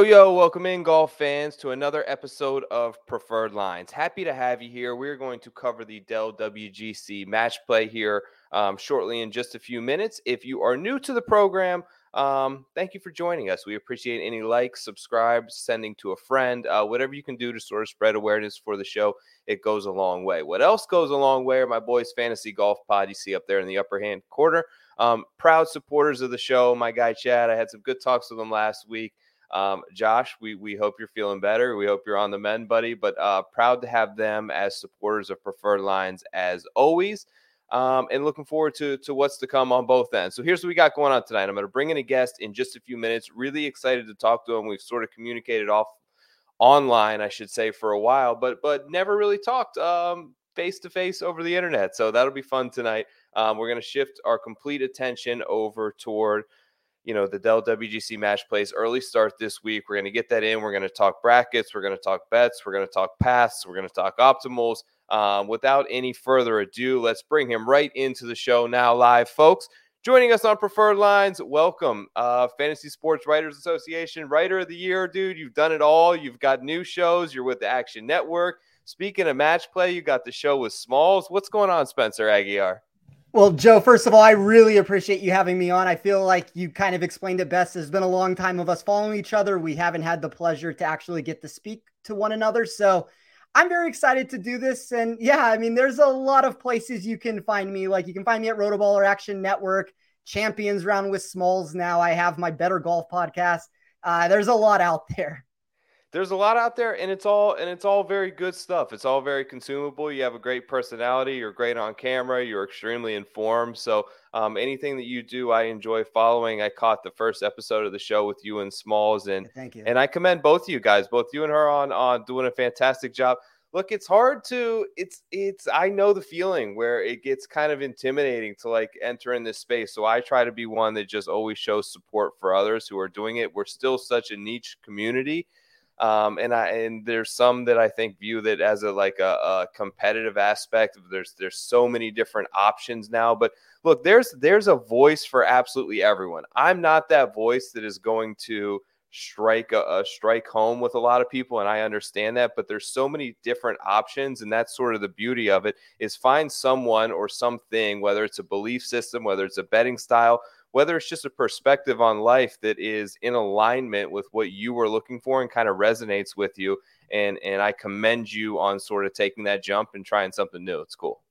Yo, yo, welcome in, golf fans, to another episode of Preferred Lines. Happy to have you here. We're going to cover the Dell WGC match play here um, shortly in just a few minutes. If you are new to the program, um, thank you for joining us. We appreciate any likes, subscribe, sending to a friend, uh, whatever you can do to sort of spread awareness for the show. It goes a long way. What else goes a long way are my boys' fantasy golf pod you see up there in the upper hand corner. Um, proud supporters of the show. My guy Chad, I had some good talks with him last week. Um, Josh, we we hope you're feeling better. We hope you're on the mend, buddy. But uh, proud to have them as supporters of Preferred Lines as always, um, and looking forward to to what's to come on both ends. So here's what we got going on tonight. I'm going to bring in a guest in just a few minutes. Really excited to talk to him. We've sort of communicated off online, I should say, for a while, but but never really talked face to face over the internet. So that'll be fun tonight. Um, we're going to shift our complete attention over toward you know, the Dell WGC match plays early start this week. We're going to get that in. We're going to talk brackets. We're going to talk bets. We're going to talk paths. We're going to talk optimals. Um, without any further ado, let's bring him right into the show now, live, folks. Joining us on Preferred Lines, welcome, uh, Fantasy Sports Writers Association Writer of the Year, dude. You've done it all. You've got new shows. You're with the Action Network. Speaking of match play, you got the show with Smalls. What's going on, Spencer Aguiar? Well, Joe, first of all, I really appreciate you having me on. I feel like you kind of explained it best. It's been a long time of us following each other. We haven't had the pleasure to actually get to speak to one another. So I'm very excited to do this. And yeah, I mean, there's a lot of places you can find me. Like you can find me at Rotoball or Action Network, Champions Round with Smalls. Now I have my Better Golf podcast. Uh, there's a lot out there there's a lot out there and it's all and it's all very good stuff. It's all very consumable. You have a great personality. You're great on camera. You're extremely informed. So um, anything that you do i enjoy following. I caught the first episode of the show with you and smalls and thank you. and i commend both of you guys both you and her on on doing a fantastic job. Look it's hard to it's it's i know the feeling where it gets kind of intimidating to like enter in this space. So i try to be one that just always shows support for others who are doing it. We're still such a niche community um, and I and there's some that I think view that as a like a, a, competitive aspect. There's there's so many different options now, but look, there's there's a voice for absolutely everyone. I'm not that voice that is going to strike a, a strike home with a lot of people, and I understand that. But there's so many different options, and that's sort of the beauty of it. Is find someone or something, whether it's a belief system, whether it's a betting style whether it's just a perspective on life that is in alignment with what you were looking for and kind of resonates with you. And and I commend you on sort of taking that jump and trying something new. It's cool.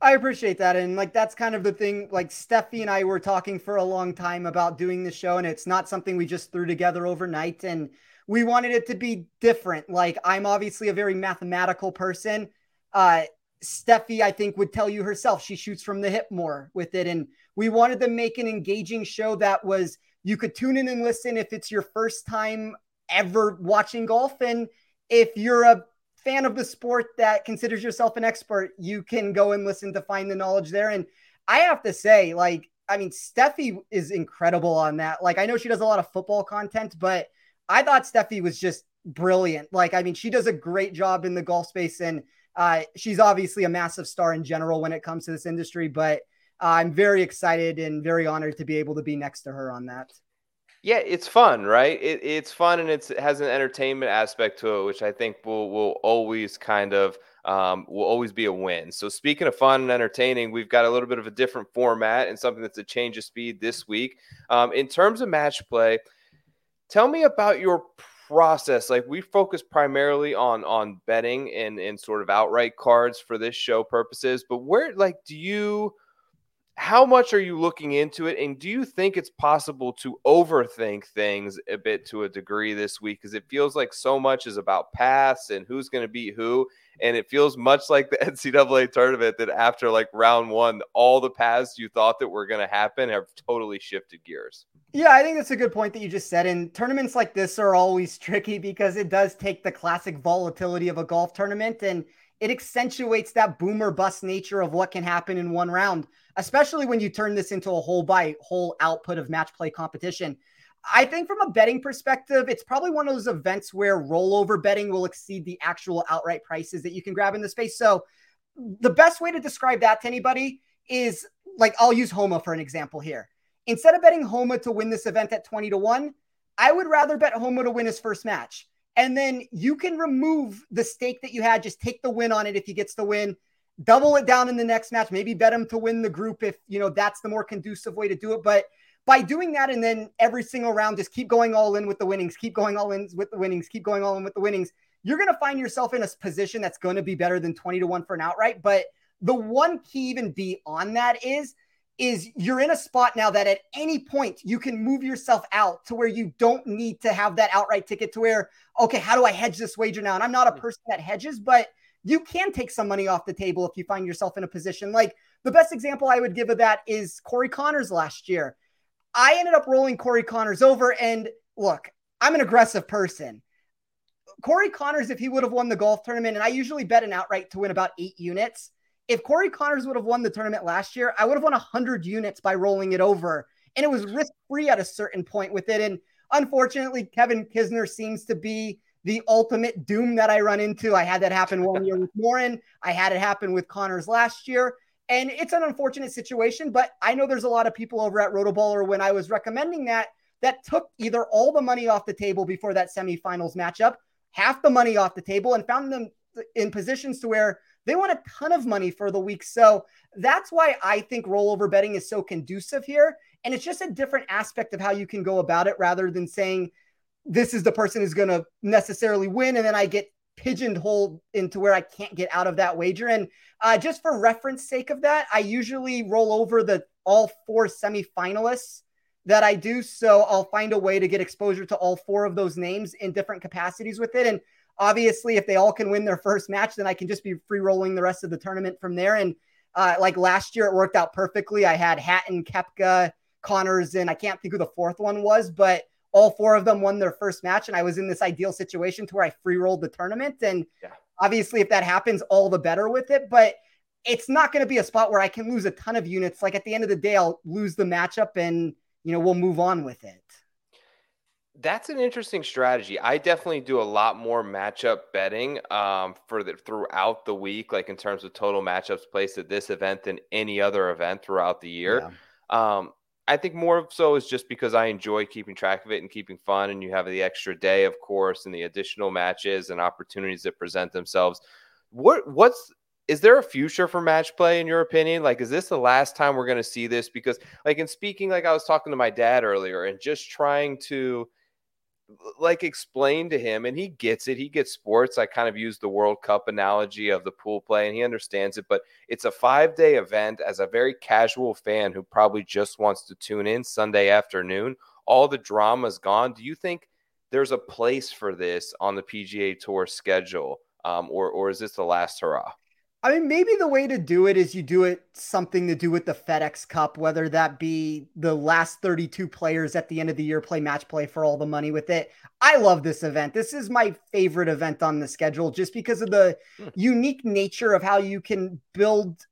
I appreciate that. And like that's kind of the thing. Like Steffi and I were talking for a long time about doing the show, and it's not something we just threw together overnight. And we wanted it to be different. Like I'm obviously a very mathematical person. Uh Steffi, I think, would tell you herself she shoots from the hip more with it. And we wanted to make an engaging show that was you could tune in and listen if it's your first time ever watching golf. And if you're a fan of the sport that considers yourself an expert, you can go and listen to find the knowledge there. And I have to say, like, I mean, Steffi is incredible on that. Like, I know she does a lot of football content, but I thought Steffi was just brilliant. Like, I mean, she does a great job in the golf space, and uh, she's obviously a massive star in general when it comes to this industry. But I'm very excited and very honored to be able to be next to her on that. Yeah, it's fun, right? It, it's fun and it has an entertainment aspect to it, which I think will will always kind of um, will always be a win. So speaking of fun and entertaining, we've got a little bit of a different format and something that's a change of speed this week. Um, in terms of match play, tell me about your process. Like we focus primarily on on betting and and sort of outright cards for this show purposes, but where like do you how much are you looking into it? And do you think it's possible to overthink things a bit to a degree this week? Because it feels like so much is about paths and who's going to beat who. And it feels much like the ncaa tournament that after like round one all the paths you thought that were going to happen have totally shifted gears. Yeah i think that's a good point that you just said. And tournaments like this are always tricky because it does take the classic volatility of a golf tournament and it accentuates that boomer bust nature of what can happen in one round especially when you turn this into a hole by hole output of match play competition. I think from a betting perspective, it's probably one of those events where rollover betting will exceed the actual outright prices that you can grab in the space. So, the best way to describe that to anybody is like I'll use Homa for an example here. Instead of betting Homa to win this event at 20 to 1, I would rather bet Homa to win his first match. And then you can remove the stake that you had, just take the win on it if he gets the win double it down in the next match, maybe bet him to win the group if, you know, that's the more conducive way to do it. But by doing that and then every single round, just keep going all in with the winnings, keep going all in with the winnings, keep going all in with the winnings, you're going to find yourself in a position that's going to be better than 20 to 1 for an outright. But the one key even beyond that is, is you're in a spot now that at any point you can move yourself out to where you don't need to have that outright ticket to where, okay, how do I hedge this wager now? And I'm not a person that hedges, but you can take some money off the table if you find yourself in a position like the best example I would give of that is Corey Conners last year. I ended up rolling Corey Conners over, and look, I'm an aggressive person. Corey Conners, if he would have won the golf tournament, and I usually bet an outright to win about eight units. If Corey Conners would have won the tournament last year, I would have won 100 units by rolling it over. And it was risk free at a certain point with it. And unfortunately, Kevin Kisner seems to be the ultimate doom that I run into. I had that happen one year with Morin. I had it happen with Conners last year. And it's an unfortunate situation, but I know there's a lot of people over at Rotoballer when I was recommending that that took either all the money off the table before that semifinals matchup, half the money off the table, and found them in positions to where they want a ton of money for the week. So that's why I think rollover betting is so conducive here. And it's just a different aspect of how you can go about it rather than saying, this is the person who's going to necessarily win. And then I get pigeonholed into where I can't get out of that wager. And uh, just for reference sake of that, I usually roll over the all four semifinalists that I do. So I'll find a way to get exposure to all four of those names in different capacities with it. And obviously, if they all can win their first match, then I can just be free rolling the rest of the tournament from there. And uh, like last year, it worked out perfectly. I had Hatton, Koepka, Conners, and I can't think who the fourth one was, but all four of them won their first match, and I was in this ideal situation to where I free rolled the tournament. And yeah. obviously, if that happens, all the better with it. But it's not going to be a spot where I can lose a ton of units. Like at the end of the day, I'll lose the matchup, and you know we'll move on with it. That's an interesting strategy. I definitely do a lot more matchup betting um, for the throughout the week, like in terms of total matchups placed at this event than any other event throughout the year. Yeah. Um, I think more so is just because I enjoy keeping track of it and keeping fun, and you have the extra day, of course, and the additional matches and opportunities that present themselves. What what's is there a future for match play in your opinion? Like, is this the last time we're going to see this? Because, like, in speaking, like I was talking to my dad earlier, and just trying to like explain to him and he gets it he gets sports i kind of use the world cup analogy of the pool play and he understands it but it's a five day event as a very casual fan who probably just wants to tune in sunday afternoon all the drama's gone. Do you think there's a place for this on the pga tour schedule um, or, or is this the last hurrah I mean, maybe the way to do it is you do it something to do with the FedEx Cup, whether that be the last 32 players at the end of the year play match play for all the money with it. I love this event. This is my favorite event on the schedule just because of the hmm. unique nature of how you can build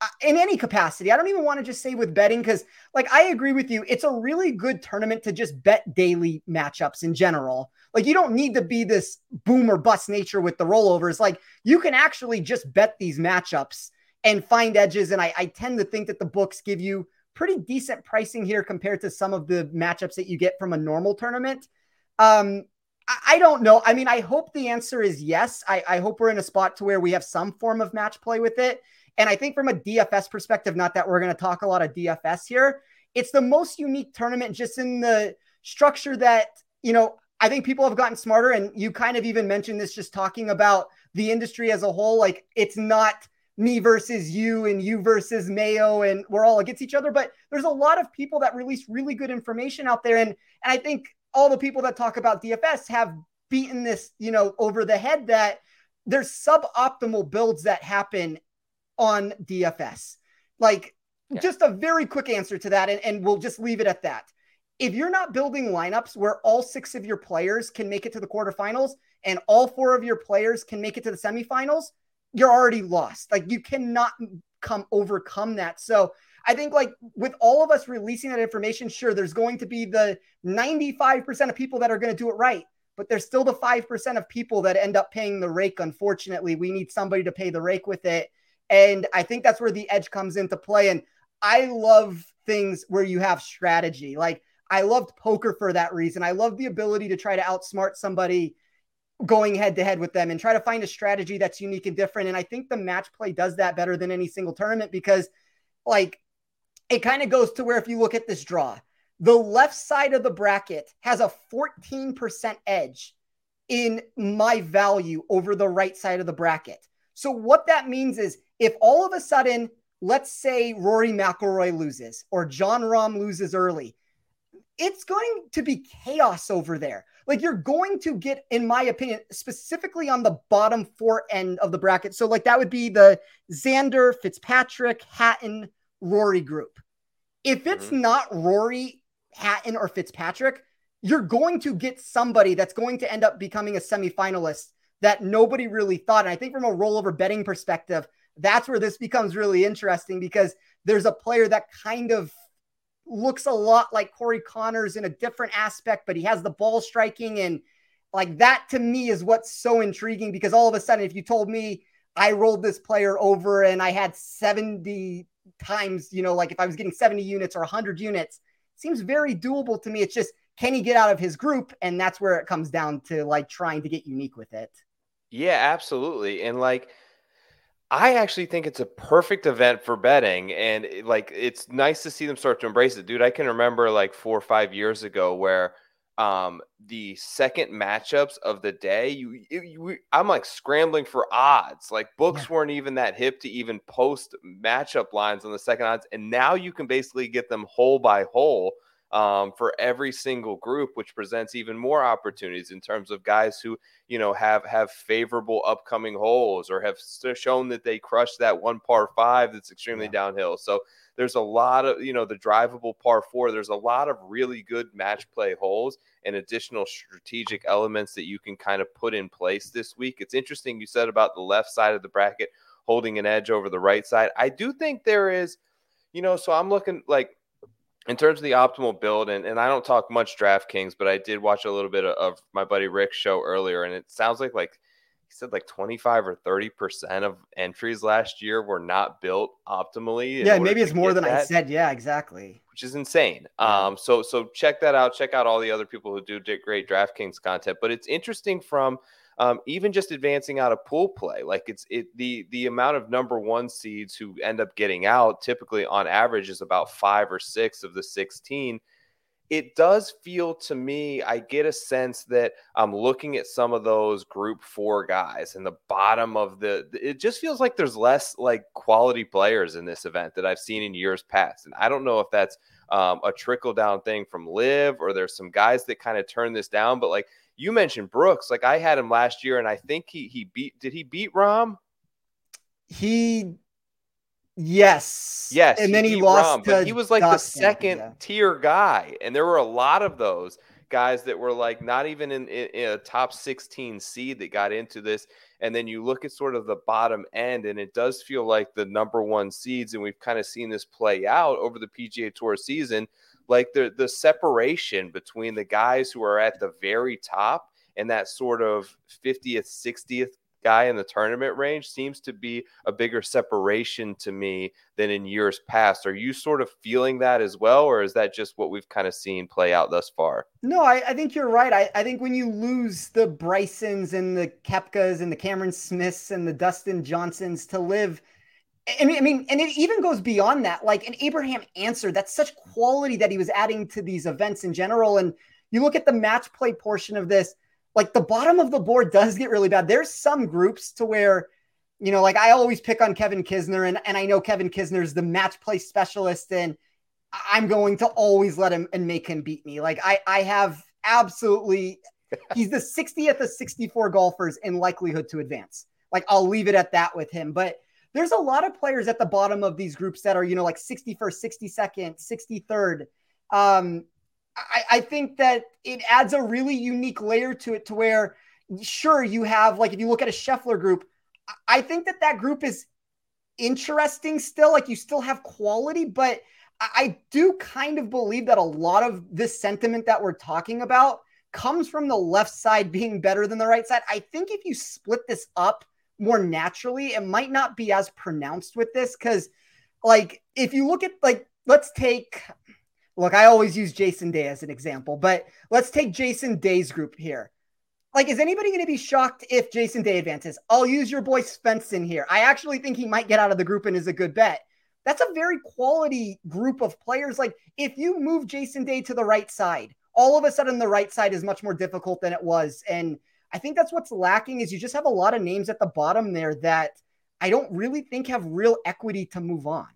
uh, in any capacity. I don't even want to just say with betting because, like, I agree with you. It's a really good tournament to just bet daily matchups in general. Like, you don't need to be this boom or bust nature with the rollovers. Like, you can actually just bet these matchups and find edges. And I, I tend to think that the books give you pretty decent pricing here compared to some of the matchups that you get from a normal tournament. Um, I, I don't know. I mean, I hope the answer is yes. I, I hope we're in a spot to where we have some form of match play with it. And I think from a DFS perspective, not that we're going to talk a lot of DFS here, it's the most unique tournament just in the structure that, you know, I think people have gotten smarter. And you kind of even mentioned this just talking about the industry as a whole. Like it's not me versus you and you versus Mayo and we're all against each other. But there's a lot of people that release really good information out there. And, and I think all the people that talk about DFS have beaten this, you know, over the head that there's suboptimal builds that happen on DFS. Like yeah. just a very quick answer to that. And, and we'll just leave it at that. If you're not building lineups where all six of your players can make it to the quarterfinals and all four of your players can make it to the semifinals, you're already lost. Like you cannot come overcome that. So I think like with all of us releasing that information, sure, there's going to be the 95% of people that are going to do it right, but there's still the 5% of people that end up paying the rake. Unfortunately, we need somebody to pay the rake with it. And I think that's where the edge comes into play. And I love things where you have strategy. Like I loved poker for that reason. I love the ability to try to outsmart somebody going head to head with them and try to find a strategy that's unique and different. And I think the match play does that better than any single tournament because, like, it kind of goes to where if you look at this draw, the left side of the bracket has a 14% edge in my value over the right side of the bracket. So, what that means is if all of a sudden, let's say Rory McIlroy loses or Jon Rahm loses early, it's going to be chaos over there. Like you're going to get, in my opinion, specifically on the bottom four end of the bracket. So, like that would be the Xander, Fitzpatrick, Hatton, Rory group. If it's mm-hmm. not Rory, Hatton, or Fitzpatrick, you're going to get somebody that's going to end up becoming a semifinalist that nobody really thought. And I think from a rollover betting perspective, that's where this becomes really interesting because there's a player that kind of looks a lot like Corey Conners in a different aspect, but he has the ball striking. And like that to me is what's so intriguing because all of a sudden, if you told me I rolled this player over and I had 70 times, you know, like if I was getting 70 units or 100 units, seems very doable to me. It's just, can he get out of his group? And that's where it comes down to like trying to get unique with it. Yeah, absolutely. And like, I actually think it's a perfect event for betting, and eh, like it's nice to see them start to embrace it, dude. I can remember like four or five years ago where um the second matchups of the day you, you i'm like scrambling for odds like books yeah. weren't even that hip to even post matchup lines on the second odds and now you can basically get them hole by hole um, for every single group, which presents even more opportunities in terms of guys who you know have have favorable upcoming holes or have shown that they crushed that one par five that's extremely yeah. downhill. So there's a lot of you know the drivable par four. There's a lot of really good match play holes and additional strategic elements that you can kind of put in place this week. It's interesting you said about the left side of the bracket holding an edge over the right side. I do think there is, you know, so I'm looking like in terms of the optimal build, and, and I don't talk much DraftKings, but I did watch a little bit of, of my buddy Rick's show earlier, and it sounds like like he said like 25 or 30 percent of entries last year were not built optimally. Yeah, maybe it's more than that, I said. Yeah, exactly. Which is insane. Um, so so check that out. Check out all the other people who do great DraftKings content. But it's interesting from um, even just advancing out of pool play. Like it's it the the amount of number one seeds who end up getting out typically on average is about five or six of the 16 it does feel to me, I get a sense that I'm looking at some of those group four guys in the bottom of the, it just feels like there's less like quality players in this event that I've seen in years past. And I don't know if that's um, a trickle down thing from LIV or there's some guys that kind of turn this down, but like you mentioned Brooks, like I had him last year, and I think he he beat. Did he beat Rahm? He Yes. Yes. And then he, he lost. but he was like the second yeah. tier guy, and there were a lot of those guys that were like not even in, in, in, a top 16 seed that got into this. And then you look at sort of the bottom end, and it does feel like the number one seeds, and we've kind of seen this play out over the PGA Tour season like the the separation between the guys who are at the very top and that sort of 50th 60th guy in the tournament range seems to be a bigger separation to me than in years past. Are you sort of feeling that as well, or is that just what we've kind of seen play out thus far? No, I, I think you're right. I, I, think when you lose the Brysons and the Koepkas and the Cameron Smiths and the Dustin Johnsons to LIV – I mean, I mean, and it even goes beyond that. Like an Abraham Ancer, that's such quality that he was adding to these events in general. And you look at the match play portion of this, like the bottom of the board does get really bad. There's some groups to where you know, like I always pick on Kevin Kisner, and, and I know Kevin Kisner's the match play specialist, and I'm going to always let him and make him beat me. Like I, I have absolutely, he's the 60th of 64 golfers in likelihood to advance. Like I'll leave it at that with him. But there's a lot of players at the bottom of these groups that are, you know, like 61st, 62nd, 63rd. Um, I, I think that it adds a really unique layer to it to where, sure, you have, like, if you look at a Scheffler group, I think that that group is interesting still. Like, you still have quality, but I do kind of believe that a lot of this sentiment that we're talking about comes from the left side being better than the right side. I think if you split this up more naturally, it might not be as pronounced with this because, like, if you look at, like, let's take, look, I always use Jason Day as an example, but let's take Jason Day's group here. Like, is anybody going to be shocked if Jason Day advances? I'll use your boy Svensson here. I actually think he might get out of the group and is a good bet that's a very quality group of players. Like if you move Jason Day to the right side, all of a sudden the right side is much more difficult than it was. And I think that's what's lacking is you just have a lot of names at the bottom there that I don't really think have real equity to move on.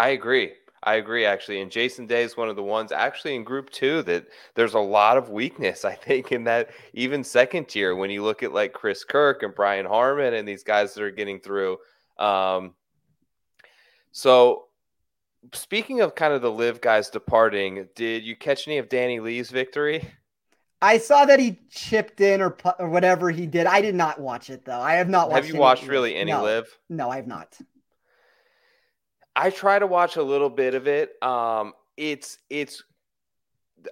I agree. I agree, actually. And Jason Day is one of the ones actually in group two that there's a lot of weakness, I think, in that even second tier when you look at like Chris Kirk and Brian Harman and these guys that are getting through. Um, so, speaking of kind of the LIV guys departing, did you catch any of Danny Lee's victory? I saw that he chipped in or or whatever he did. I did not watch it though. I have not watched. Have you watched really any no. LIV? No, I have not. I try to watch a little bit of it. Um, it's it's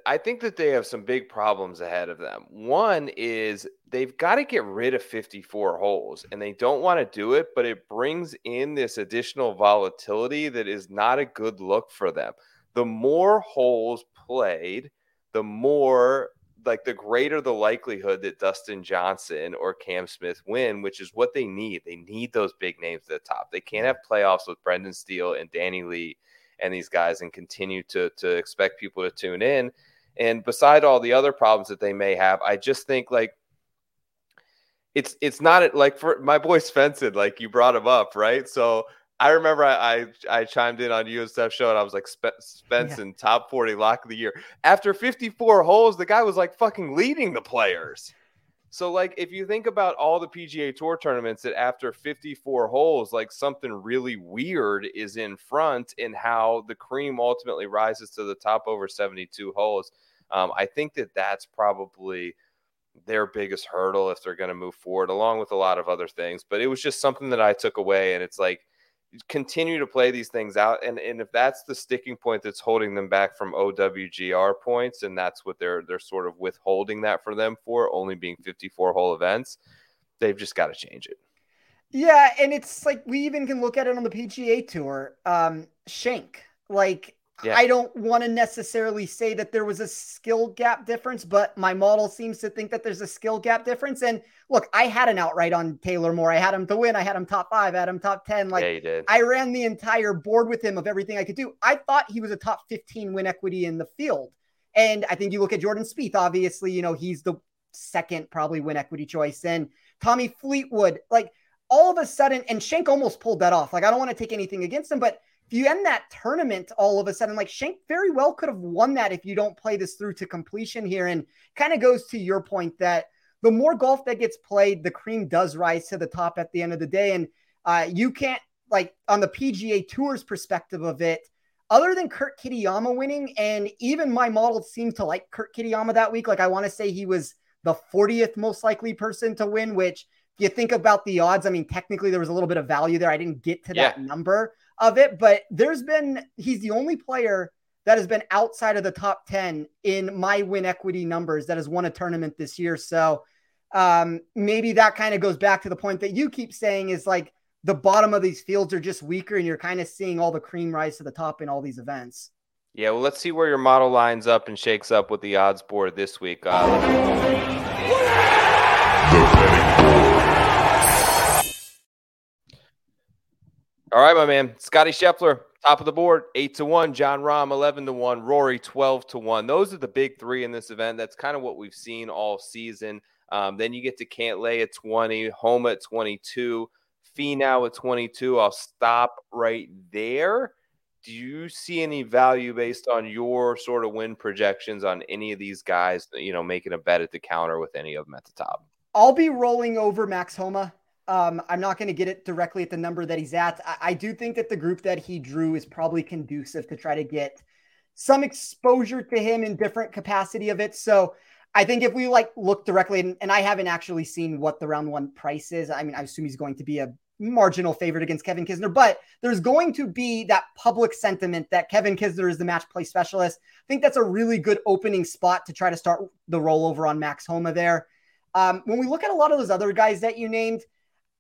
I think that they have some big problems ahead of them. One is they've got to get rid of 54 holes and they don't want to do it, but it brings in this additional volatility that is not a good look for them. The more holes played, the more like the greater the likelihood that Dustin Johnson or Cam Smith win, which is what they need. They need those big names at the top. They can't have playoffs with Brendan Steele and Danny Lee and these guys and continue to to expect people to tune in. And beside all the other problems that they may have, I just think like it's it's not like for my boy Svensson, like you brought him up, right? So I remember I, I, I chimed in on USF show and I was like Svensson yeah. top 40 lock of the year. After 54 holes, the guy was like fucking leading the players. So, like, if you think about all the PGA Tour tournaments that after 54 holes, like something really weird is in front in how the cream ultimately rises to the top over 72 holes. Um, I think that that's probably their biggest hurdle if they're going to move forward, along with a lot of other things. But it was just something that I took away, and it's like continue to play these things out and and if that's the sticking point that's holding them back from OWGR points and that's what they're they're sort of withholding that for them for only being 54 hole events they've just got to change it. Yeah and it's like we even can look at it on the PGA tour um Schenk like yeah. I don't want to necessarily say that there was a skill gap difference, but my model seems to think that there's a skill gap difference. And look, I had an outright on Taylor Moore. I had him to win. I had him top five. I had him top 10. Like yeah. I ran the entire board with him of everything I could do. I thought he was a top 15 win equity in the field. And I think you look at Jordan Spieth, obviously, you know, he's the second probably win equity choice. And Tommy Fleetwood, like all of a sudden, and Schenk almost pulled that off. Like I don't want to take anything against him, but you end that tournament all of a sudden, like Schenk very well could have won that if you don't play this through to completion here. And kind of goes to your point that the more golf that gets played, the cream does rise to the top at the end of the day. And uh, you can't, like, on the PGA Tour's perspective of it, other than Kurt Kitayama winning, and even my model seemed to like Kurt Kitayama that week. Like, I want to say he was the 40th most likely person to win, which if you think about the odds, I mean, technically there was a little bit of value there. I didn't get to that yeah. number of it, but there's been, he's the only player that has been outside of the top 10 in my win equity numbers that has won a tournament this year. So um, maybe that kind of goes back to the point that you keep saying is like the bottom of these fields are just weaker and you're kind of seeing all the cream rise to the top in all these events. Yeah, well, let's see where your model lines up and shakes up with the odds board this week. Uh, All right, my man. Scotty Scheffler, top of the board, eight to one. Jon Rahm, eleven to one. Rory, twelve to one. Those are the big three in this event. That's kind of what we've seen all season. Um, then you get to Cantlay at twenty, Homa at twenty-two, Finau at 22. I'll stop right there. Do you see any value based on your sort of win projections on any of these guys, you know, making a bet at the counter with any of them at the top? I'll be rolling over Max Homa. Um, I'm not going to get it directly at the number that he's at. I, I do think that the group that he drew is probably conducive to try to get some exposure to him in different capacity of it. So I think if we like look directly, and, and, I haven't actually seen what the round one price is. I mean, I assume he's going to be a marginal favorite against Kevin Kisner, but there's going to be that public sentiment that Kevin Kisner is the match play specialist. I think that's a really good opening spot to try to start the rollover on Max Homa there. Um, when we look at a lot of those other guys that you named,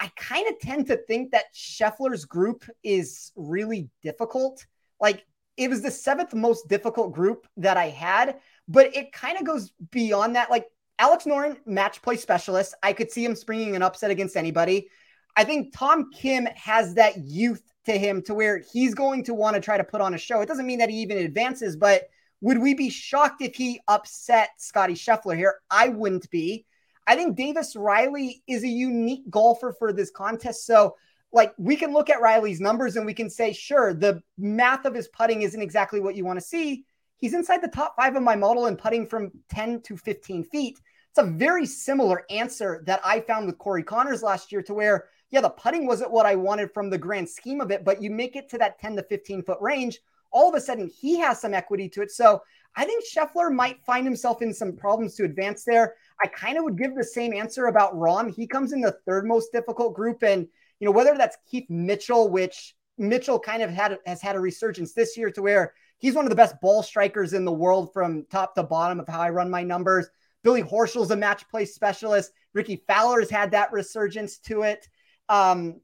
I kind of tend to think that Scheffler's group is really difficult. Like it was the seventh most difficult group that I had, but it kind of goes beyond that. Like Alex Noren, match play specialist, I could see him springing an upset against anybody. I think Tom Kim has that youth to him to where he's going to want to try to put on a show. It doesn't mean that he even advances, but would we be shocked if he upset Scotty Scheffler here? I wouldn't be. I think Davis Riley is a unique golfer for this contest. So like we can look at Riley's numbers and we can say, sure, the math of his putting isn't exactly what you want to see. He's inside the top five of my model and putting from 10 to 15 feet. It's a very similar answer that I found with Corey Conners last year to where, yeah, the putting wasn't what I wanted from the grand scheme of it, but you make it to that 10 to 15 foot range. All of a sudden, he has some equity to it. So I think Scheffler might find himself in some problems to advance there. I kind of would give the same answer about Rahm. He comes in the third most difficult group. And you know, whether that's Keith Mitchell, which Mitchell kind of had has had a resurgence this year to where he's one of the best ball strikers in the world from top to bottom of how I run my numbers. Billy Horschel's a match play specialist. Rickie Fowler's had that resurgence to it. Um,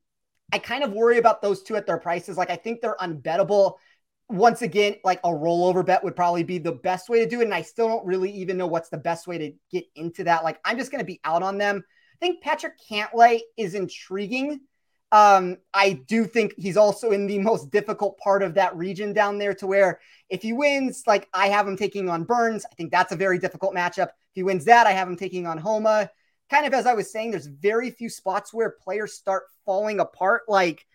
I kind of worry about those two at their prices. Like I think they're unbettable. Once again, like a rollover bet would probably be the best way to do it. And I still don't really even know what's the best way to get into that. Like I'm just going to be out on them. I think Patrick Cantlay is intriguing um, I do think he's also in the most difficult part of that region down there to where if he wins, like I have him taking on Burns. I think that's a very difficult matchup. If he wins that, I have him taking on Homa. Kind of as I was saying, there's very few spots where players start falling apart. Like,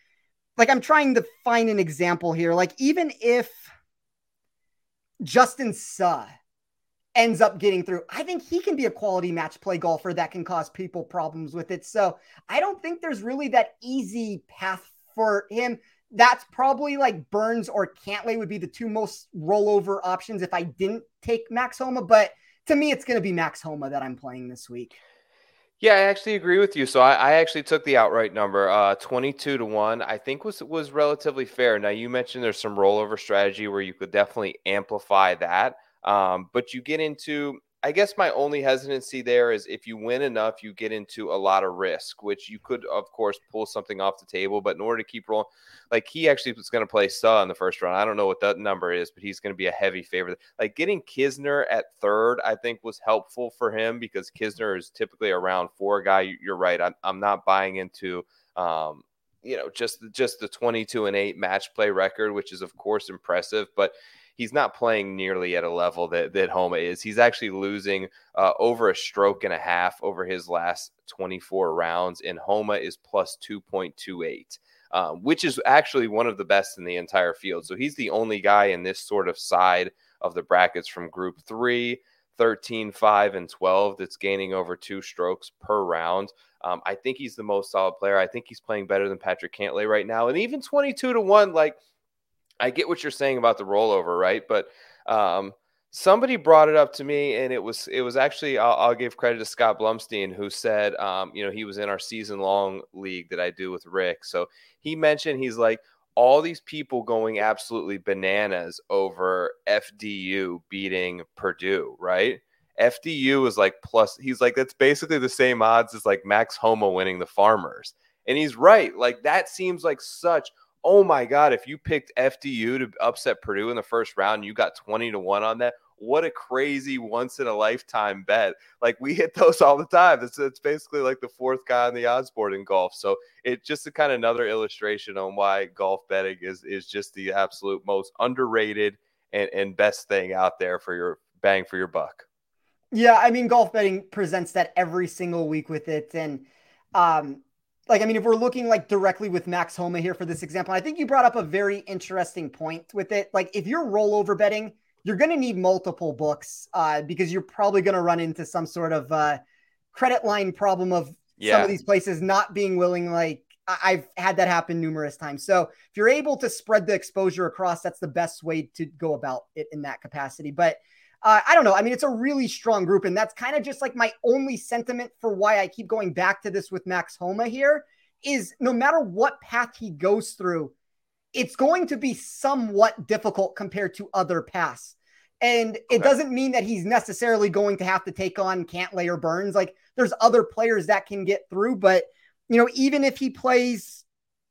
like I'm trying to find an example here. Like, even if Justin Suh ends up getting through. I think he can be a quality match play golfer that can cause people problems with it. So I don't think there's really that easy path for him. That's probably like Burns or Cantlay would be the two most rollover options if I didn't take Max Homa. But to me, it's going to be Max Homa that I'm playing this week. Yeah, I actually agree with you. So I, I actually took the outright number, uh, twenty-two to one. I think was was relatively fair. Now you mentioned there's some rollover strategy where you could definitely amplify that. Um, but you get into, I guess my only hesitancy there is if you win enough, you get into a lot of risk, which you could, of course, pull something off the table. But in order to keep rolling, like he actually was going to play Saw in the first round. I don't know what that number is, but he's going to be a heavy favorite. Like getting Kisner at third, I think was helpful for him because Kisner is typically around four guy. You're right. I'm, I'm not buying into, um, you know, just just the 22 and 8 match play record, which is of course impressive, but he's not playing nearly at a level that that Homa is. He's actually losing uh, over a stroke and a half over his last 24 rounds, and Homa is plus 2.28. Um, which is actually one of the best in the entire field. So he's the only guy in this sort of side of the brackets from group three, 13, 5, and 12 that's gaining over two strokes per round. Um, I think he's the most solid player. I think he's playing better than Patrick Cantlay right now. And even 22 to 1, like I get what you're saying about the rollover, right? But um, somebody brought it up to me, and it was it was actually I'll, I'll give credit to Scott Blumstein who said, um, you know, he was in our season long league that I do with Rick. So he mentioned he's like all these people going absolutely bananas over FDU beating Purdue, right? FDU is like plus he's like that's basically the same odds as like Max Homa winning the Farmers. And he's right. Like that seems like such oh my God, if you picked FDU to upset Purdue in the first round, you got 20 to 1 on that. What a crazy once in a lifetime bet. Like we hit those all the time. It's, it's basically like the fourth guy on the odds board in golf. So it's just a kind of another illustration on why golf betting is, is just the absolute most underrated and, and best thing out there for your bang for your buck. Yeah, I mean, golf betting presents that every single week with it. And um, like I mean, if we're looking like directly with Max Homa here for this example, I think you brought up a very interesting point with it. Like if you're rollover betting, you're going to need multiple books uh, because you're probably going to run into some sort of uh, credit line problem of yeah. some of these places not being willing. Like I've had that happen numerous times. So if you're able to spread the exposure across, that's the best way to go about it in that capacity. But uh, I don't know. I mean, it's a really strong group, and that's kind of just like my only sentiment for why I keep going back to this with Max Homa here is no matter what path he goes through, it's going to be somewhat difficult compared to other paths. And it okay. doesn't mean that he's necessarily going to have to take on Cantlay or Burns. Like there's other players that can get through, but you know, even if he plays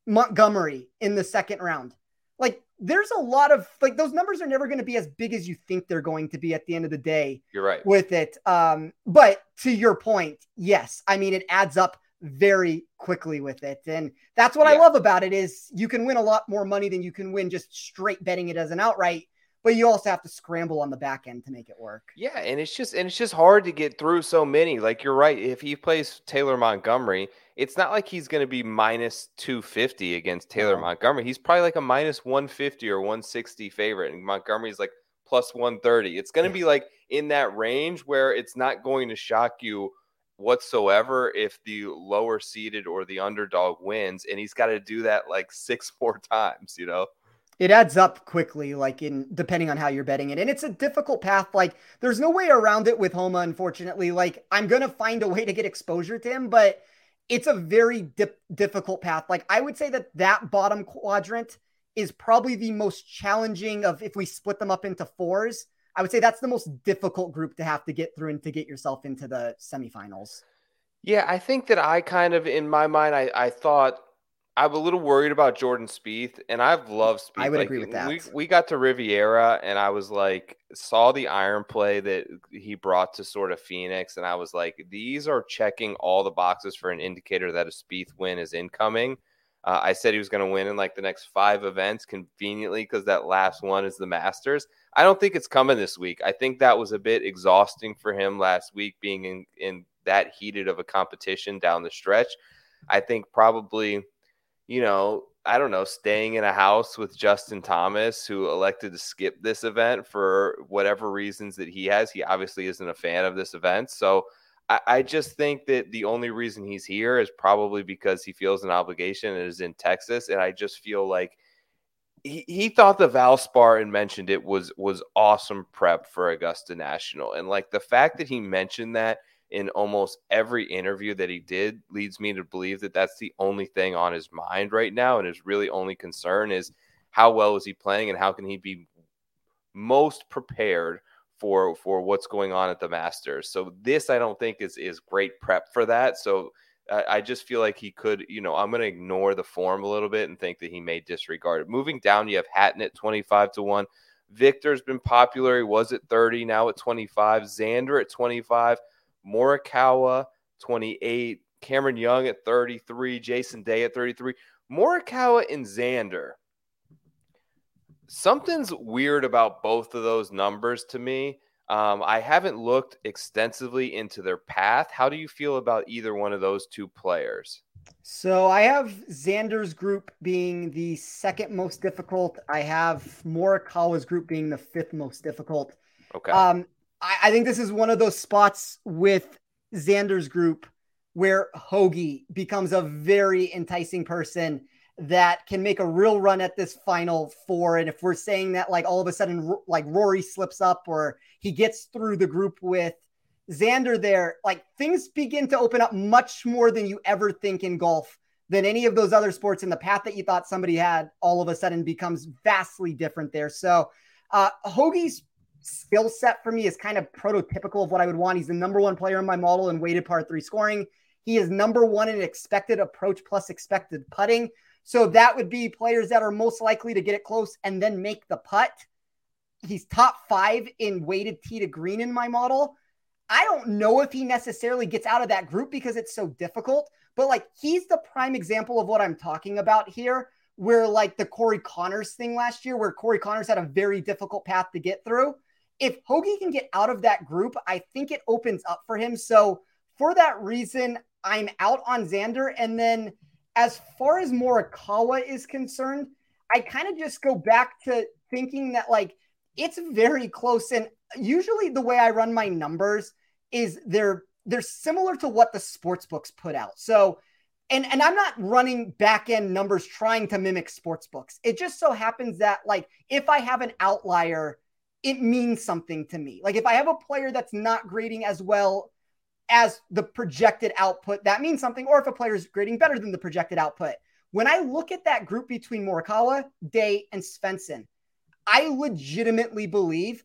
Montgomery in the second round, like there's a lot of like those numbers are never going to be as big as you think they're going to be at the end of the day. You're right with it. Um, but to your point, yes, I mean it adds up very quickly with it, and that's what yeah. I love about it is you can win a lot more money than you can win just straight betting it as an outright. But you also have to scramble on the back end to make it work. Yeah, and it's just and it's just hard to get through so many. Like you're right. If he plays Taylor Montgomery, it's not like he's going to be minus 250 against Taylor Montgomery. He's probably like a minus 150 or 160 favorite, and Montgomery's like plus 130. It's going to be like in that range where it's not going to shock you whatsoever if the lower seeded or the underdog wins, and he's got to do that like six more times, you know? it adds up quickly like in depending on how you're betting it and it's a difficult path like there's no way around it with homa unfortunately like i'm gonna find a way to get exposure to him but it's a very dip, difficult path. Like I would say that that bottom quadrant is probably the most challenging of if we split them up into fours. I would say that's the most difficult group to have to get through and to get yourself into the semifinals. Yeah, I think that I kind of in my mind I, I thought I'm a little worried about Jordan Spieth, and I've loved Spieth. I would like, agree with that. We, we got to Riviera, and I was like, saw the iron play that he brought to sort of Phoenix, and I was like, these are checking all the boxes for an indicator that a Spieth win is incoming. Uh, I said he was going to win in like the next five events conveniently because that last one is the Masters. I don't think it's coming this week. I think that was a bit exhausting for him last week, being in, in that heated of a competition down the stretch. I think probably you know, I don't know, staying in a house with Justin Thomas, who elected to skip this event for whatever reasons that he has. He obviously isn't a fan of this event. So I, I just think that the only reason he's here is probably because he feels an obligation and is in Texas. And I just feel like he, he thought the Valspar and mentioned it was was awesome prep for Augusta National. And like the fact that he mentioned that – in almost every interview that he did leads me to believe that that's the only thing on his mind right now and his really only concern is how well is he playing and how can he be most prepared for for what's going on at the Masters. So this I don't think is is great prep for that. So I, just feel like he could, you know, I'm going to ignore the form a little bit and think that he may disregard it. Moving down, you have Hatton at 25 to 1. Viktor's been popular. He was at 30, now at 25. Xander at 25. Morikawa, 28. Cameron Young at 33. Jason Day at 33. Morikawa and Xander. Something's weird about both of those numbers to me. Um, I haven't looked extensively into their path. How do you feel about either one of those two players? So I have Xander's group being the second most difficult. I have Morikawa's group being the fifth most difficult. Okay. Um, I, I think this is one of those spots with Xander's group where Hoge becomes a very enticing person that can make a real run at this final four. And if we're saying that, like all of a sudden, like Rory slips up or he gets through the group with Xander there, like things begin to open up much more than you ever think in golf than any of those other sports. And the path that you thought somebody had all of a sudden becomes vastly different there. So, uh, Hoge's skill set for me is kind of prototypical of what I would want. He's the number one player in my model in weighted par three scoring. He is number one in expected approach plus expected putting. So that would be players that are most likely to get it close and then make the putt. He's top five in weighted tee to green in my model. I don't know if he necessarily gets out of that group because it's so difficult, but like he's the prime example of what I'm talking about here. Where like the Corey Conners thing last year, where Corey Conners had a very difficult path to get through if Hoge can get out of that group, I think it opens up for him. So for that reason, I'm out on Xander. And then as far as Morikawa is concerned, I kind of just go back to thinking that like it's very close. And usually the way I run my numbers is they're they're similar to what the sports books put out. So and and I'm not running back end numbers trying to mimic sports books. It just so happens that like if I have an outlier, it means something to me. Like if I have a player that's not grading as well as the projected output, that means something. Or if a player is grading better than the projected output. When I look at that group between Morikawa, Day, and Svensson, I legitimately believe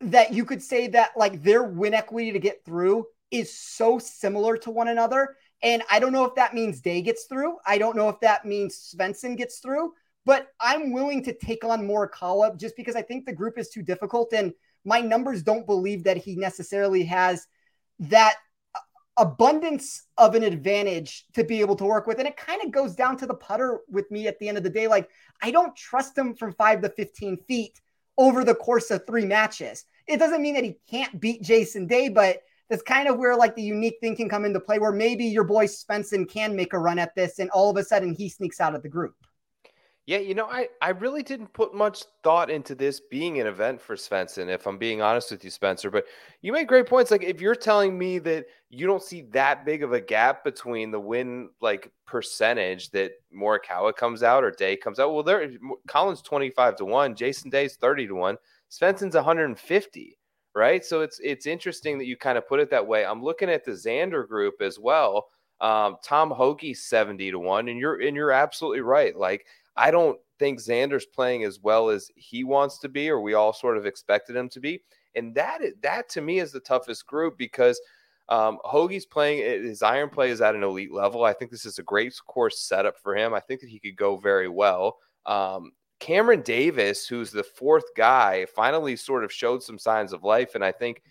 that you could say that like their win equity to get through is so similar to one another. And I don't know if that means Day gets through. I don't know if that means Svensson gets through, but I'm willing to take on Morikawa just because I think the group is too difficult. And my numbers don't believe that he necessarily has that abundance of an advantage to be able to work with. And it kind of goes down to the putter with me at the end of the day. Like, I don't trust him from five to 15 feet over the course of three matches. It doesn't mean that he can't beat Jason Day, but that's kind of where like the unique thing can come into play where maybe your boy Svensson can make a run at this and all of a sudden he sneaks out of the group. Yeah, you know, I, I really didn't put much thought into this being an event for Svensson, if I'm being honest with you, Spencer. But you make great points. Like, if you're telling me that you don't see that big of a gap between the win like percentage that Morikawa comes out or Day comes out, well, there Collin's 25 to 1, Jason Day's 30 to 1, Svensson's 150, right? So it's it's interesting that you kind of put it that way. I'm looking at the Xander group as well. Um, Tom Hoge 70 to 1, and you're and you're absolutely right. Like I don't think Xander's playing as well as he wants to be, or we all sort of expected him to be. And that that to me is the toughest group because um, Hoge's playing his iron play is at an elite level. I think this is a great course setup for him. I think that he could go very well. Um, Cameron Davis, who's the fourth guy, finally sort of showed some signs of life. And I think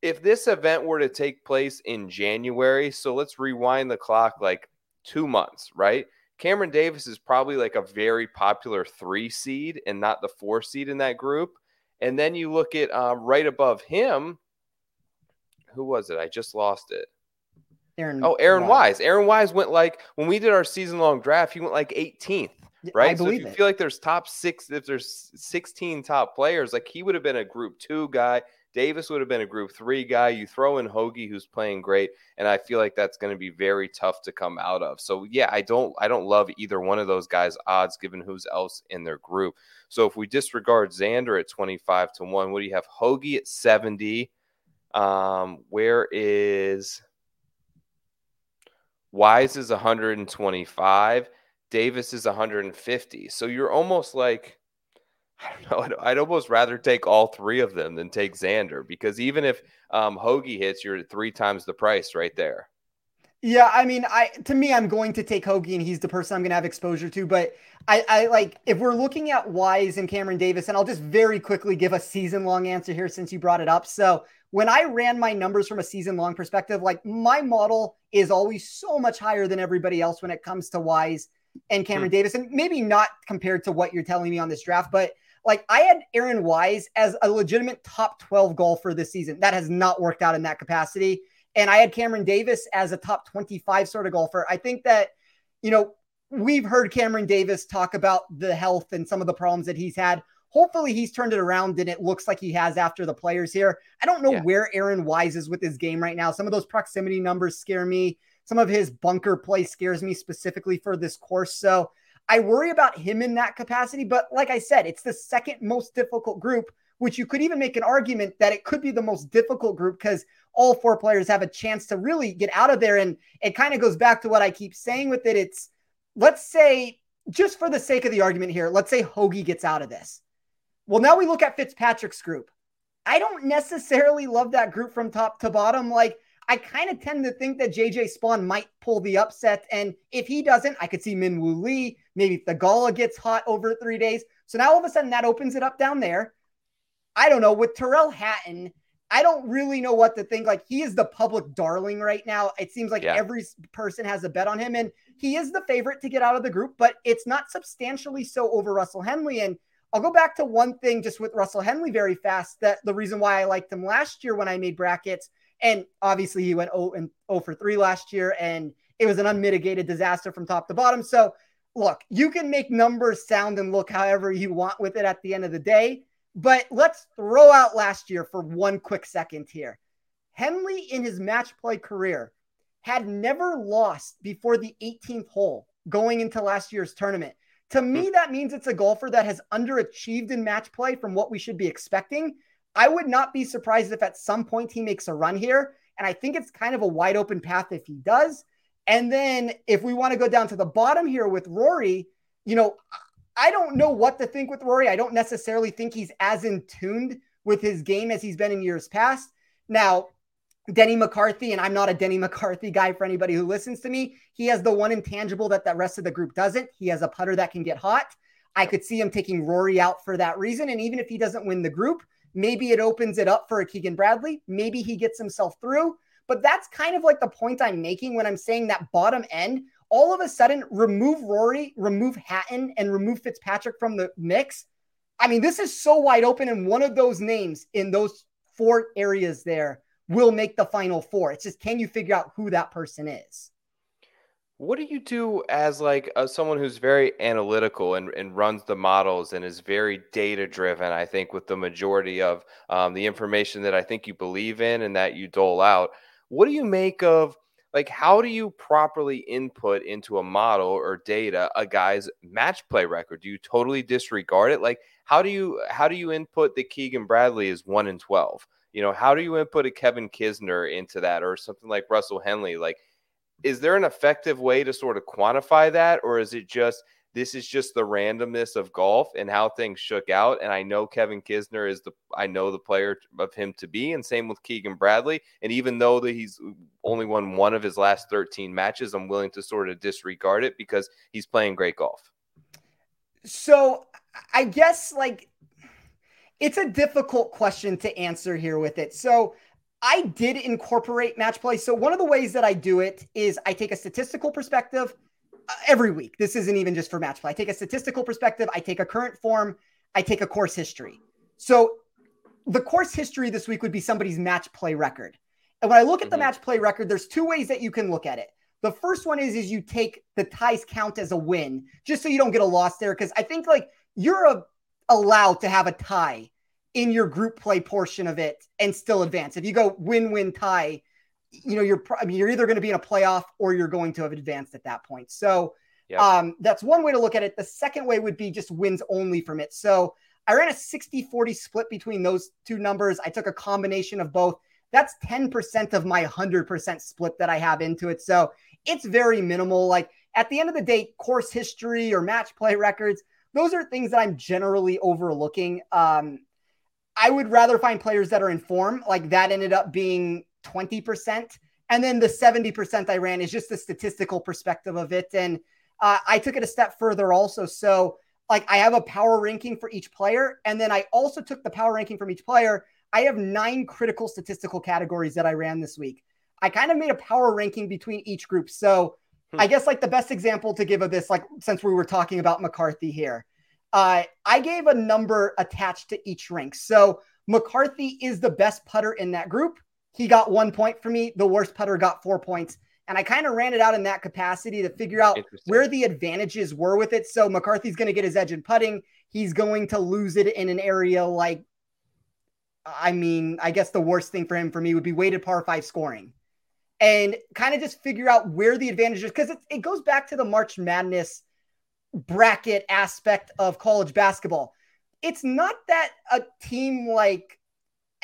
if this event were to take place in January, so let's rewind the clock like two months, right? Cameron Davis is probably like a very popular three seed and not the four seed in that group. And then you look at um, right above him. Who was it? I just lost it. Aaron. Oh, Aaron Wise. Wise. Aaron Wise went like when we did our season long draft, he went like 18th, right? I so if you it. feel like there's top six, if there's 16 top players, like he would have been a group two guy. Davis would have been a group three guy. You throw in Hoge, who's playing great, and I feel like that's going to be very tough to come out of. So yeah, I don't I don't love either one of those guys' odds given who's else in their group. So if we disregard Xander at 25 to 1, what do you have? Hoge at 70. Um, where is Wise is 125, Davis is 150. So you're almost like I don't know. I'd, I'd, almost rather take all three of them than take Xander because even if um, Hoge hits, you're three times the price right there. Yeah, I mean, I to me, I'm going to take Hoge, and he's the person I'm going to have exposure to. But I, I like if we're looking at Wise and Cameron Davis, and I'll just very quickly give a season long answer here since you brought it up. So when I ran my numbers from a season long perspective, like my model is always so much higher than everybody else when it comes to Wise and Cameron hmm. Davis, and maybe not compared to what you're telling me on this draft, but like I had Aaron Wise as a legitimate top 12 golfer this season. That has not worked out in that capacity. And I had Cameron Davis as a top 25 sort of golfer. I think that, you know, we've heard Cameron Davis talk about the health and some of the problems that he's had. Hopefully he's turned it around and it looks like he has after the players here. I don't know yeah. where Aaron Wise is with his game right now. Some of those proximity numbers scare me. Some of his bunker play scares me specifically for this course. So I worry about him in that capacity. But like I said, it's the second most difficult group, which you could even make an argument that it could be the most difficult group because all four players have a chance to really get out of there. And it kind of goes back to what I keep saying with it. It's let's say, just for the sake of the argument here, let's say Hoge gets out of this. Well, now we look at Fitzpatrick's group. I don't necessarily love that group from top to bottom. Like, I kind of tend to think that JJ Spaun might pull the upset. And if he doesn't, I could see Min Minwoo Lee. Maybe if Theegala gets hot over three days. So now all of a sudden that opens it up down there. I don't know. With Tyrrell Hatton, I don't really know what to think. Like he is the public darling right now. It seems like yeah. every person has a bet on him, and he is the favorite to get out of the group, but it's not substantially so over Russell Henley. And I'll go back to one thing just with Russell Henley very fast. That the reason why I liked him last year when I made brackets And obviously, he went 0 and 0 for 3 last year, and it was an unmitigated disaster from top to bottom. So, look, you can make numbers sound and look however you want with it at the end of the day. But let's throw out last year for one quick second here. Henley, in his match play career, had never lost before the 18th hole going into last year's tournament. To me, hmm. that means it's a golfer that has underachieved in match play from what we should be expecting. I would not be surprised if at some point he makes a run here. And I think it's kind of a wide open path if he does. And then if we want to go down to the bottom here with Rory, you know, I don't know what to think with Rory. I don't necessarily think he's as in tuned with his game as he's been in years past. Now, Denny McCarthy, and I'm not a Denny McCarthy guy for anybody who listens to me. He has the one intangible that the rest of the group doesn't. He has a putter that can get hot. I could see him taking Rory out for that reason. And even if he doesn't win the group, maybe it opens it up for a Keegan Bradley. Maybe he gets himself through. But that's kind of like the point I'm making when I'm saying that bottom end. All of a sudden, remove Rory, remove Hatton, and remove Fitzpatrick from the mix. I mean, this is so wide open, and one of those names in those four areas there will make the final four. It's just can you figure out who that person is? What do you do as like someone who's very analytical and, and runs the models and is very data driven? I think with the majority of um, the information that I think you believe in and that you dole out. What do you make of like how do you properly input into a model or data a guy's match play record? Do you totally disregard it? Like how do you how do you input that Keegan Bradley is one in twelve? You know, how do you input a Kevin Kisner into that or something like Russell Henley? Like, is there an effective way to sort of quantify that, or is it just this is just the randomness of golf and how things shook out? And I know Kevin Kisner is the I know the player of him to be, and same with Keegan Bradley. And even though that he's only won one of his last 13 matches, I'm willing to sort of disregard it because he's playing great golf. So I guess like it's a difficult question to answer here with it. So I did incorporate match play. So one of the ways that I do it is I take a statistical perspective uh, every week. This isn't even just for match play. I take a statistical perspective, I take a current form, I take a course history. So the course history this week would be somebody's match play record. And when I look at the mm-hmm. match play record, there's two ways that you can look at it. The first one is is you take the ties count as a win, just so you don't get a loss there. Because I think like you're a allowed to have a tie in your group play portion of it and still advance. If you go win-win tie, you know you're I mean, you're either going to be in a playoff or you're going to have advanced at that point. So yep. um, that's one way to look at it. The second way would be just wins only from it. So I ran a 60-40 split between those two numbers. I took a combination of both. That's 10% of my 100% split that I have into it. So it's very minimal. Like at the end of the day, course history or match play records, those are things that I'm generally overlooking. Um, I would rather find players that are in form. Like that ended up being 20%. And then the 70% I ran is just the statistical perspective of it. And uh, I took it a step further also. So, like, I have a power ranking for each player. And then I also took the power ranking from each player. I have nine critical statistical categories that I ran this week. I kind of made a power ranking between each group. So, hmm. I guess, like, the best example to give of this, like, since we were talking about McCarthy here, uh, I gave a number attached to each rank. So McCarthy is the best putter in that group. He got one point for me. The worst putter got four points. And I kind of ran it out in that capacity to figure out where the advantages were with it. So McCarthy's going to get his edge in putting. He's going to lose it in an area like, I mean, I guess the worst thing for him for me would be weighted par five scoring and kind of just figure out where the advantages because it, it goes back to the March Madness bracket aspect of college basketball. It's not that a team like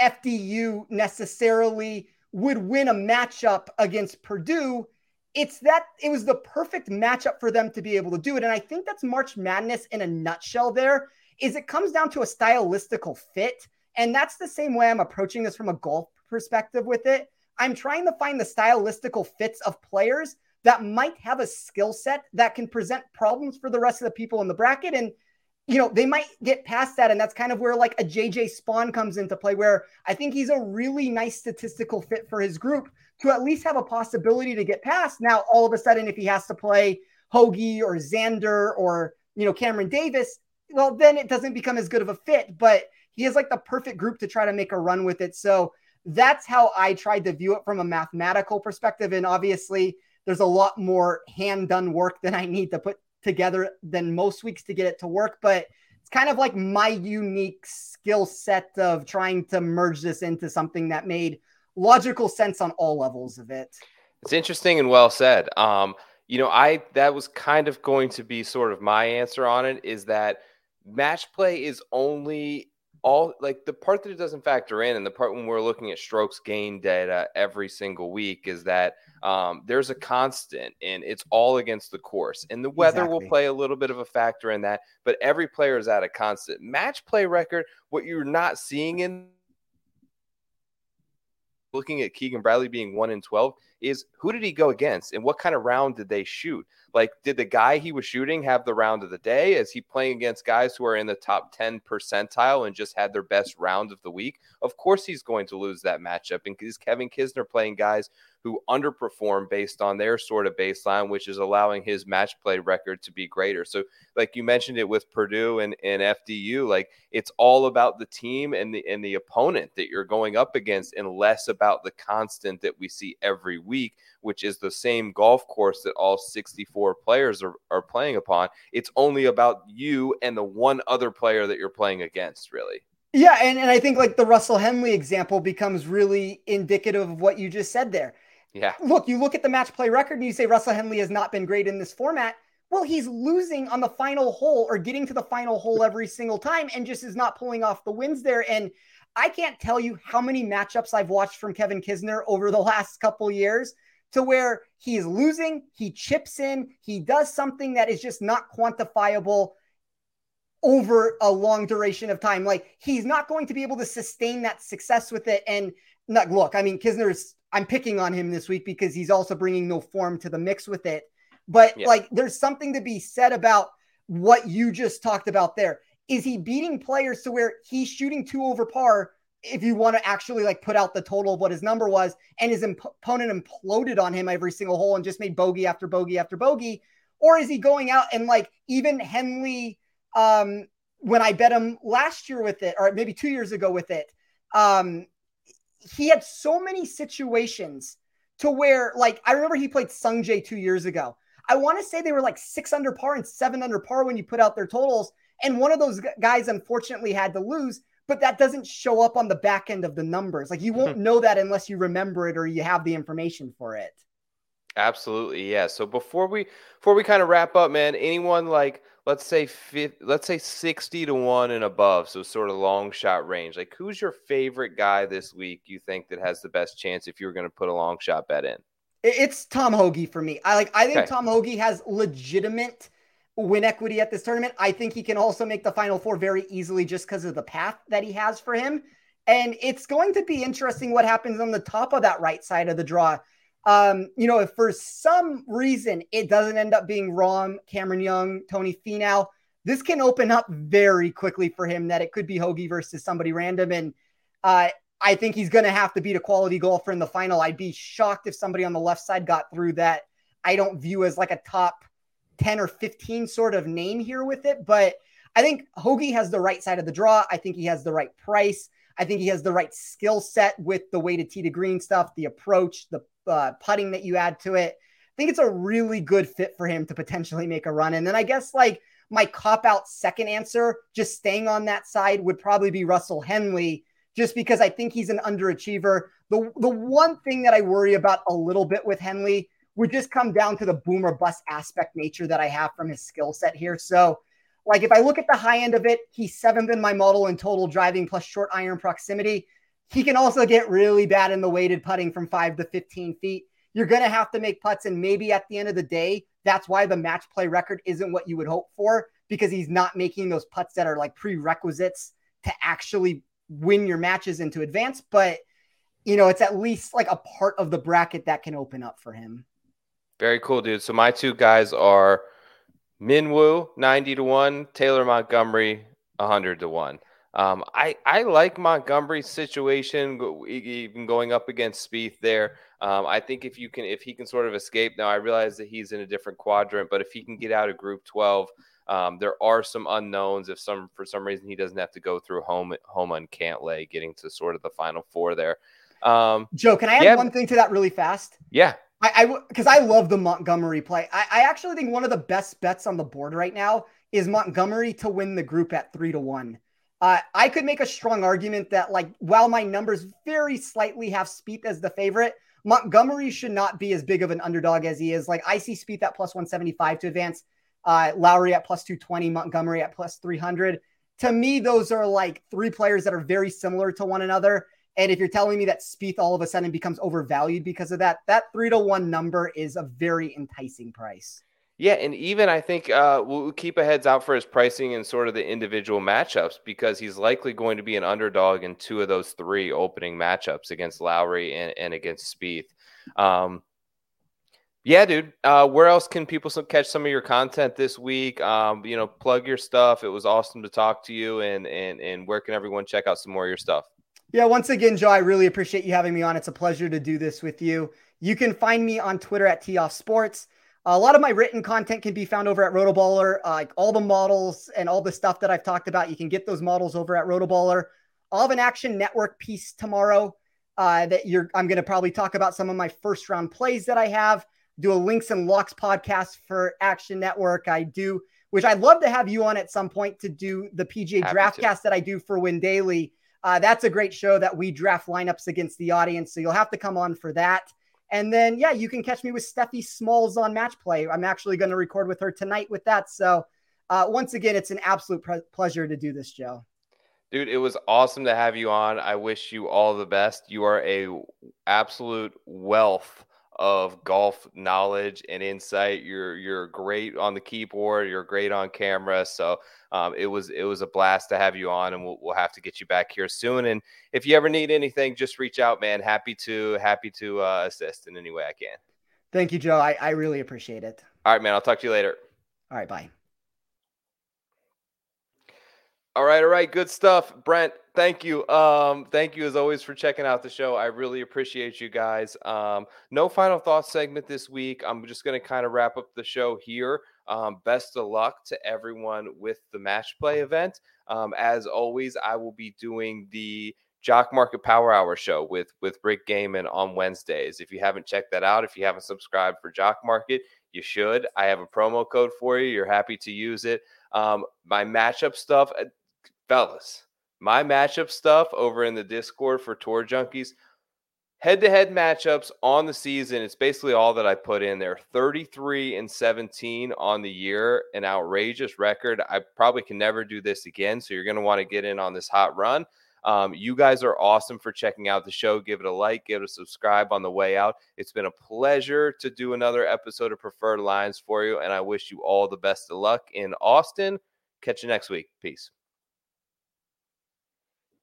FDU necessarily would win a matchup against Purdue. It's that it was the perfect matchup for them to be able to do it. And I think that's March Madness in a nutshell there is it comes down to a stylistical fit. And that's the same way I'm approaching this from a golf perspective with it. I'm trying to find the stylistical fits of players that might have a skill set that can present problems for the rest of the people in the bracket. And, you know, they might get past that. And that's kind of where like a JJ Spaun comes into play, where I think he's a really nice statistical fit for his group to at least have a possibility to get past. Now, all of a sudden, if he has to play Hoge or Xander or, you know, Cameron Davis, well, then it doesn't become as good of a fit. But he is like the perfect group to try to make a run with it. So that's how I tried to view it from a mathematical perspective. And obviously, there's a lot more hand done work than I need to put together than most weeks to get it to work. But it's kind of like my unique skill set of trying to merge this into something that made logical sense on all levels of it. It's interesting and well said. Um, you know, I that was kind of going to be sort of my answer on it is that match play is only all like the part that it doesn't factor in and the part when we're looking at strokes gain data every single week is that um, there's a constant and it's all against the course and the weather exactly. will play a little bit of a factor in that but every player is at a constant match play record what you're not seeing in looking at Keegan Bradley being one in 12 is who did he go against and what kind of round did they shoot? Like, did the guy he was shooting have the round of the day? Is he playing against guys who are in the top 10 percentile and just had their best round of the week? Of course, he's going to lose that matchup. And is Kevin Kisner playing guys who underperform based on their sort of baseline, which is allowing his match play record to be greater. So, like you mentioned it with Purdue and, and FDU, like it's all about the team and the and the opponent that you're going up against, and less about the constant that we see every week, which is the same golf course that all 64 players are, are playing upon. It's only about you and the one other player that you're playing against, really. Yeah, and, and I think like the Russell Henley example becomes really indicative of what you just said there. Yeah. Look, you look at the match play record and you say Russell Henley has not been great in this format. Well, he's losing on the final hole or getting to the final hole every single time and just is not pulling off the wins there. And I can't tell you how many matchups I've watched from Kevin Kisner over the last couple years to where he is losing, he chips in, he does something that is just not quantifiable over a long duration of time. Like he's not going to be able to sustain that success with it. And not, look, I mean, Kisner's I'm picking on him this week because he's also bringing no form to the mix with it. But yeah. like, there's something to be said about what you just talked about there. Is he beating players to where he's shooting two over par? If you want to actually like put out the total of what his number was, and his imp- opponent imploded on him every single hole and just made bogey after bogey after bogey, or is he going out and like even Henley? Um, when I bet him last year with it, or maybe two years ago with it, um, he had so many situations to where, like, I remember he played Sungjae two years ago. I want to say they were like six under par and seven under par when you put out their totals. And one of those guys unfortunately had to lose, but that doesn't show up on the back end of the numbers. Like you won't know that unless you remember it or you have the information for it. Absolutely, yeah. So before we before we kind of wrap up, man, anyone like let's say 50, let's say 60 to 1 and above so sort of long shot range. Like who's your favorite guy this week you think that has the best chance if you were going to put a long shot bet in? It's tom hoge for me. I like i think okay. tom hoge has legitimate win equity at this tournament. I think he can also make the final four very easily just because of the path that he has for him. And it's going to be interesting what happens on the top of that right side of the draw um, you know, if for some reason it doesn't end up being Rahm, Cameron Young, Tony Finau, this can open up very quickly for him that it could be Hoge versus somebody random. And uh, I think he's going to have to beat a quality golfer in the final. I'd be shocked if somebody on the left side got through that. I don't view as like a top 10 or 15 sort of name here with it, but I think Hoge has the right side of the draw. I think he has the right price. I think he has the right skill set with the way to tee to green stuff, the approach, the uh, putting that you add to it. I think it's a really good fit for him to potentially make a run. And then I guess like my cop out second answer, just staying on that side, would probably be Russell Henley, just because I think he's an underachiever. The the one thing that I worry about a little bit with Henley would just come down to the boomer bust aspect nature that I have from his skill set here. So, like if I look at the high end of it, he's seventh in my model in total driving plus short iron proximity. He can also get really bad in the weighted putting from five to 15 feet. You're going to have to make putts. And maybe at the end of the day, that's why the match play record isn't what you would hope for because he's not making those putts that are like prerequisites to actually win your matches into advance. But, you know, it's at least like a part of the bracket that can open up for him. Very cool, dude. So my two guys are Minwoo, 90 to 1, Taylor Montgomery, 100 to 1. Um, I I like Montgomery's situation, even going up against Spieth there. Um, I think if you can, if he can sort of escape. Now I realize that he's in a different quadrant, but if he can get out of Group 12, um, there are some unknowns. If some for some reason he doesn't have to go through home home on Cantlay, getting to sort of the Final Four there. Um, Joe, can I add yeah. one thing to that really fast? yeah, I because I, love the Montgomery play. I, I actually think one of the best bets on the board right now is Montgomery to win the group at three to one. Uh, I could make a strong argument that like while my numbers very slightly have Spieth as the favorite, Montgomery should not be as big of an underdog as he is. Like I see Spieth at plus 175 to advance, uh, Lowry at plus 220, Montgomery at plus 300. To me, those are like three players that are very similar to one another. And if you're telling me that Spieth all of a sudden becomes overvalued because of that, that three to one number is a very enticing price. Yeah, and even I think uh, we'll keep a heads out for his pricing and sort of the individual matchups because he's likely going to be an underdog in two of those three opening matchups against Lowry and, and against Spieth. Um, yeah, dude. Uh, where else can people catch some of your content this week? Um, you know, plug your stuff. It was awesome to talk to you, and and and where can everyone check out some more of your stuff? Yeah, once again, Joe, I really appreciate you having me on. It's a pleasure to do this with you. You can find me on Twitter at TeeOffSports. A lot of my written content can be found over at Rotoballer. Uh, like all the models and all the stuff that I've talked about, you can get those models over at Rotoballer. I'll have an Action Network piece tomorrow uh, that you're. I'm going to probably talk about some of my first round plays that I have. Do a links and locks podcast for Action Network. I do, which I'd love to have you on at some point to do the PGA Happy Draftcast that I do for Win Daily. Uh, that's a great show that we draft lineups against the audience. So you'll have to come on for that. And then, yeah, you can catch me with Steffi Smalls on Match Play. I'm actually going to record with her tonight with that. So, uh, once again, it's an absolute pre- pleasure to do this, Joe. Dude, it was awesome to have you on. I wish you all the best. You are a absolute wealth of golf knowledge and insight. You're you're great on the keyboard. You're great on camera. So um, it was it was a blast to have you on, and we'll, we'll have to get you back here soon. And if you ever need anything, just reach out, man. Happy to happy to uh, assist in any way I can. Thank you, Joe. I, I really appreciate it. All right, man. I'll talk to you later. All right, bye. All right, all right, good stuff, Brent. Thank you, um, thank you as always for checking out the show. I really appreciate you guys. Um, no final thoughts segment this week. I'm just going to kind of wrap up the show here. Um, best of luck to everyone with the match play event. Um, as always, I will be doing the Jock Market Power Hour show with with Rick Gehman on Wednesdays. If you haven't checked that out, if you haven't subscribed for Jock Market, you should. I have a promo code for you. You're happy to use it. Um, my matchup stuff fellas, my matchup stuff over in the Discord for Tour Junkies, head to head matchups on the season. It's basically all that I put in there 33 and 17 on the year, an outrageous record. I probably can never do this again. So you're going to want to get in on this hot run. Um, you guys are awesome for checking out the show. Give it a like, give it a subscribe on the way out. It's been a pleasure to do another episode of Preferred Lines for you, and I wish you all the best of luck in Austin. Catch you next week. Peace.